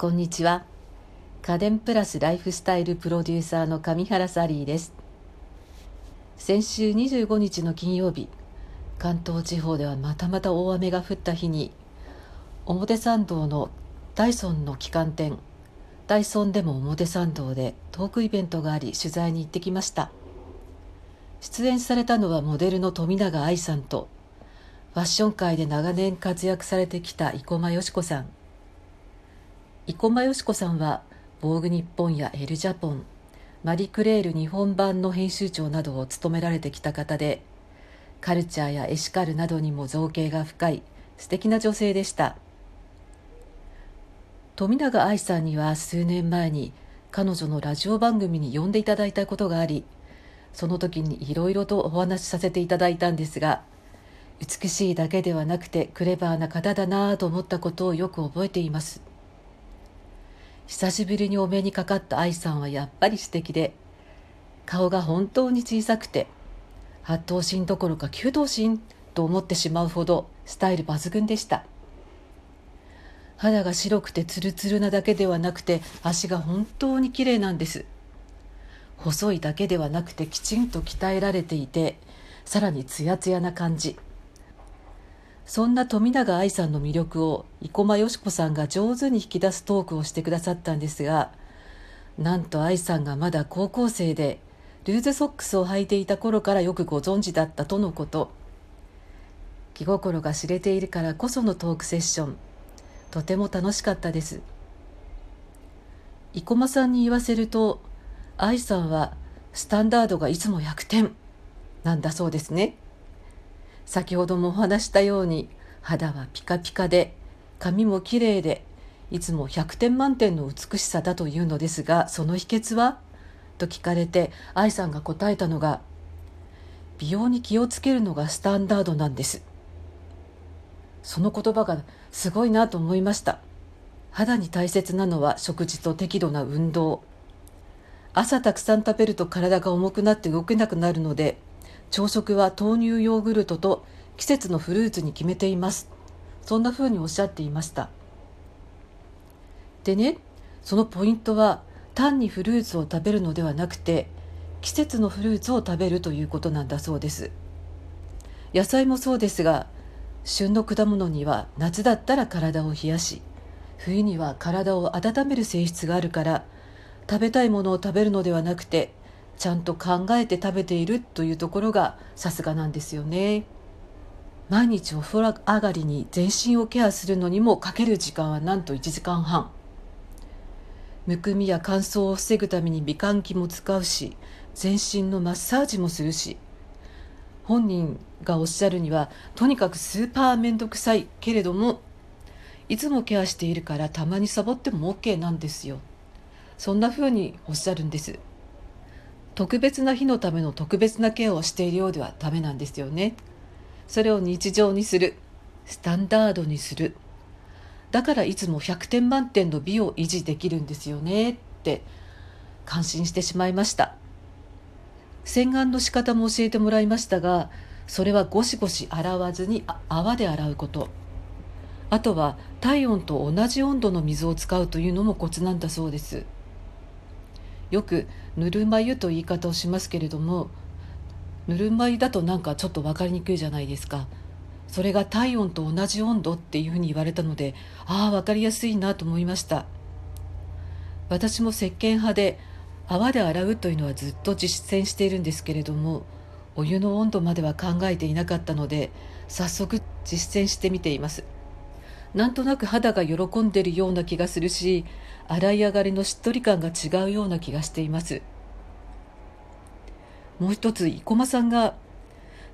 こんにちは。家電プラスライフスタイルプロデューサーの上原サリーです。先週25日の金曜日関東地方ではまたまた大雨が降った日に表参道のダイソンの旗艦店ダイソンでも表参道でトークイベントがあり取材に行ってきました。出演されたのはモデルの富永愛さんとファッション界で長年活躍されてきた生駒よし子さん。生駒よし子さんは防具日本やエルジャポンマリクレール日本版の編集長などを務められてきた方でカルチャーやエシカルなどにも造形が深い素敵な女性でした。富永愛さんには数年前に彼女のラジオ番組に呼んでいただいたことがありその時にいろいろとお話しさせていただいたんですが美しいだけではなくてクレバーな方だなぁと思ったことをよく覚えています。久しぶりにお目にかかった愛さんはやっぱり素敵で顔が本当に小さくて8頭身どころか9頭身と思ってしまうほどスタイル抜群でした。肌が白くてツルツルなだけではなくて足が本当に綺麗なんです。細いだけではなくてきちんと鍛えられていてさらにツヤツヤな感じ。そんな富永愛さんの魅力を生駒よし子さんが上手に引き出すトークをしてくださったんですがなんと愛さんがまだ高校生でルーズソックスを履いていた頃からよくご存知だったとのこと。気心が知れているからこそのトークセッション。とても楽しかったです。生駒さんに言わせると愛さんはスタンダードがいつも100点なんだそうですね。先ほどもお話したように肌はピカピカで髪もきれいでいつも100点満点の美しさだというのですがその秘訣は？と聞かれて愛さんが答えたのが美容に気をつけるのがスタンダードなんです。その言葉がすごいなと思いました。肌に大切なのは食事と適度な運動。朝たくさん食べると体が重くなって動けなくなるので朝食は豆乳ヨーグルトと季節のフルーツに決めています。そんな風におっしゃっていました。でねそのポイントは単にフルーツを食べるのではなくて季節のフルーツを食べるということなんだそうです。野菜もそうですが旬の果物には夏だったら体を冷やし冬には体を温める性質があるから食べたいものを食べるのではなくてちゃんと考えて食べているというところがさすがなんですよね。毎日お風呂上がりに全身をケアするのにもかける時間はなんと1時間半。むくみや乾燥を防ぐために美顔器も使うし全身のマッサージもするし本人がおっしゃるにはとにかくスーパー面倒くさいけれどもいつもケアしているからたまにサボっても OK なんですよそんな風におっしゃるんです特別な日のための特別なケアをしているようではダメなんですよね。それを日常にする。スタンダードにする。だからいつも100点満点の美を維持できるんですよねって感心してしまいました。洗顔の仕方も教えてもらいましたが、それはゴシゴシ洗わずに泡で洗うこと。あとは体温と同じ温度の水を使うというのもコツなんだそうです。よくぬるま湯と言い方をしますけれどもぬるま湯だとなんかちょっと分かりにくいじゃないですか。それが体温と同じ温度っていうふうに言われたのでああ分かりやすいなと思いました。私も石鹸派で泡で洗うというのはずっと実践しているんですけれどもお湯の温度までは考えていなかったので早速実践してみています。なんとなく肌が喜んでるような気がするし洗い上がりのしっとり感が違うような気がしています。もう一つ生駒さんが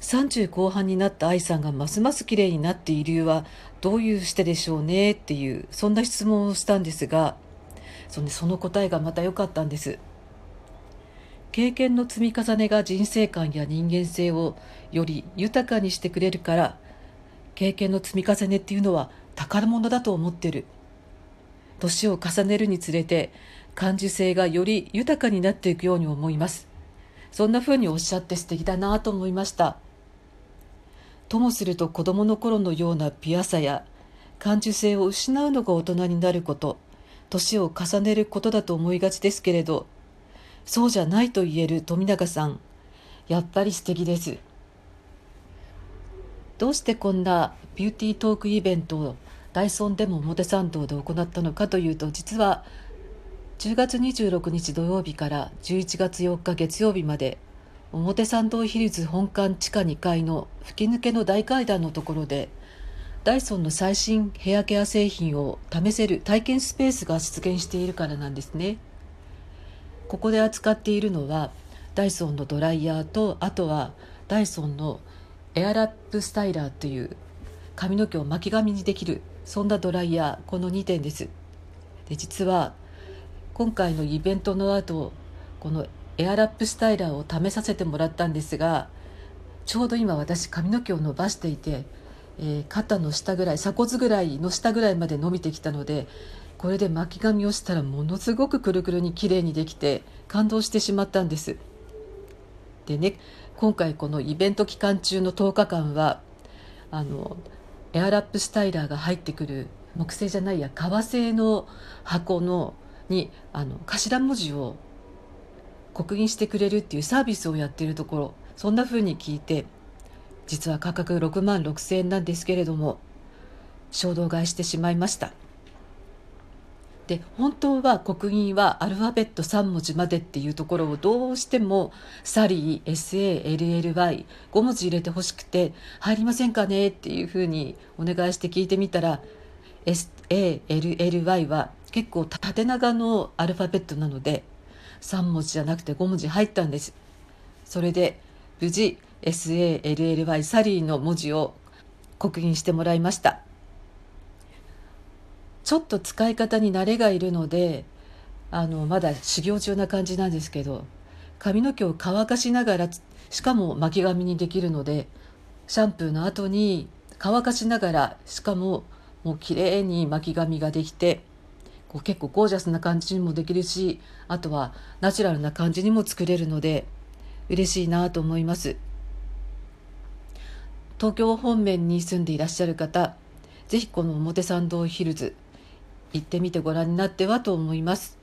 30後半になった愛さんがますます綺麗になっている理由はどういうしてでしょうね？っていうそんな質問をしたんですがそのその答えがまた良かったんです。経験の積み重ねが人生観や人間性をより豊かにしてくれるから経験の積み重ねっていうのは宝物だと思ってる。年を重ねるにつれて感受性がより豊かになっていくように思います。そんな風におっしゃって素敵だなと思いました。ともすると子供の頃のようなピアさや感受性を失うのが大人になること年を重ねることだと思いがちですけれどそうじゃないと言える富永さんやっぱり素敵です。どうしてこんなビューティートークイベントをダイソンでも表参道で行ったのかというと実は10月26日土曜日から11月4日月曜日まで表参道ヒルズ本館地下2階の吹き抜けの大階段のところでダイソンの最新ヘアケア製品を試せる体験スペースが出現しているからなんですね。ここで扱っているのはダイソンのドライヤーとあとはダイソンのエアラップスタイラーという髪の毛を巻き髪にできるそんなドライヤーこの2点ですで実は今回のイベントの後このエアラップスタイラーを試させてもらったんですがちょうど今私髪の毛を伸ばしていて、えー、肩の下ぐらい鎖骨ぐらいの下ぐらいまで伸びてきたのでこれで巻き髪をしたらものすごくくるくるに綺麗にできて感動してしまったんです。でね今回このイベント期間中の10日間はあのエアラップスタイラーが入ってくる木製じゃないや革製の箱のにあの頭文字を刻印してくれるっていうサービスをやってるところそんな風に聞いて実は価格6万6,000円なんですけれども衝動買いしてしまいました。で本当は刻印はアルファベット3文字までっていうところをどうしてもサリー SALLY5 文字入れてほしくて入りませんかねっていうふうにお願いして聞いてみたら SALLY は結構縦長のアルファベットなので3文字じゃなくて5文字入ったんです。それで無事 SALLY サリーの文字を刻印してもらいました。ちょっと使い方に慣れがいるのであのまだ修行中な感じなんですけど髪の毛を乾かしながらしかも巻き髪にできるのでシャンプーの後に乾かしながらしかももう綺麗に巻き髪ができてこう結構ゴージャスな感じにもできるしあとはナチュラルな感じにも作れるので嬉しいなと思います。東京方面に住んでいらっしゃる方是非この表参道ヒルズ行ってみてご覧になってはと思います。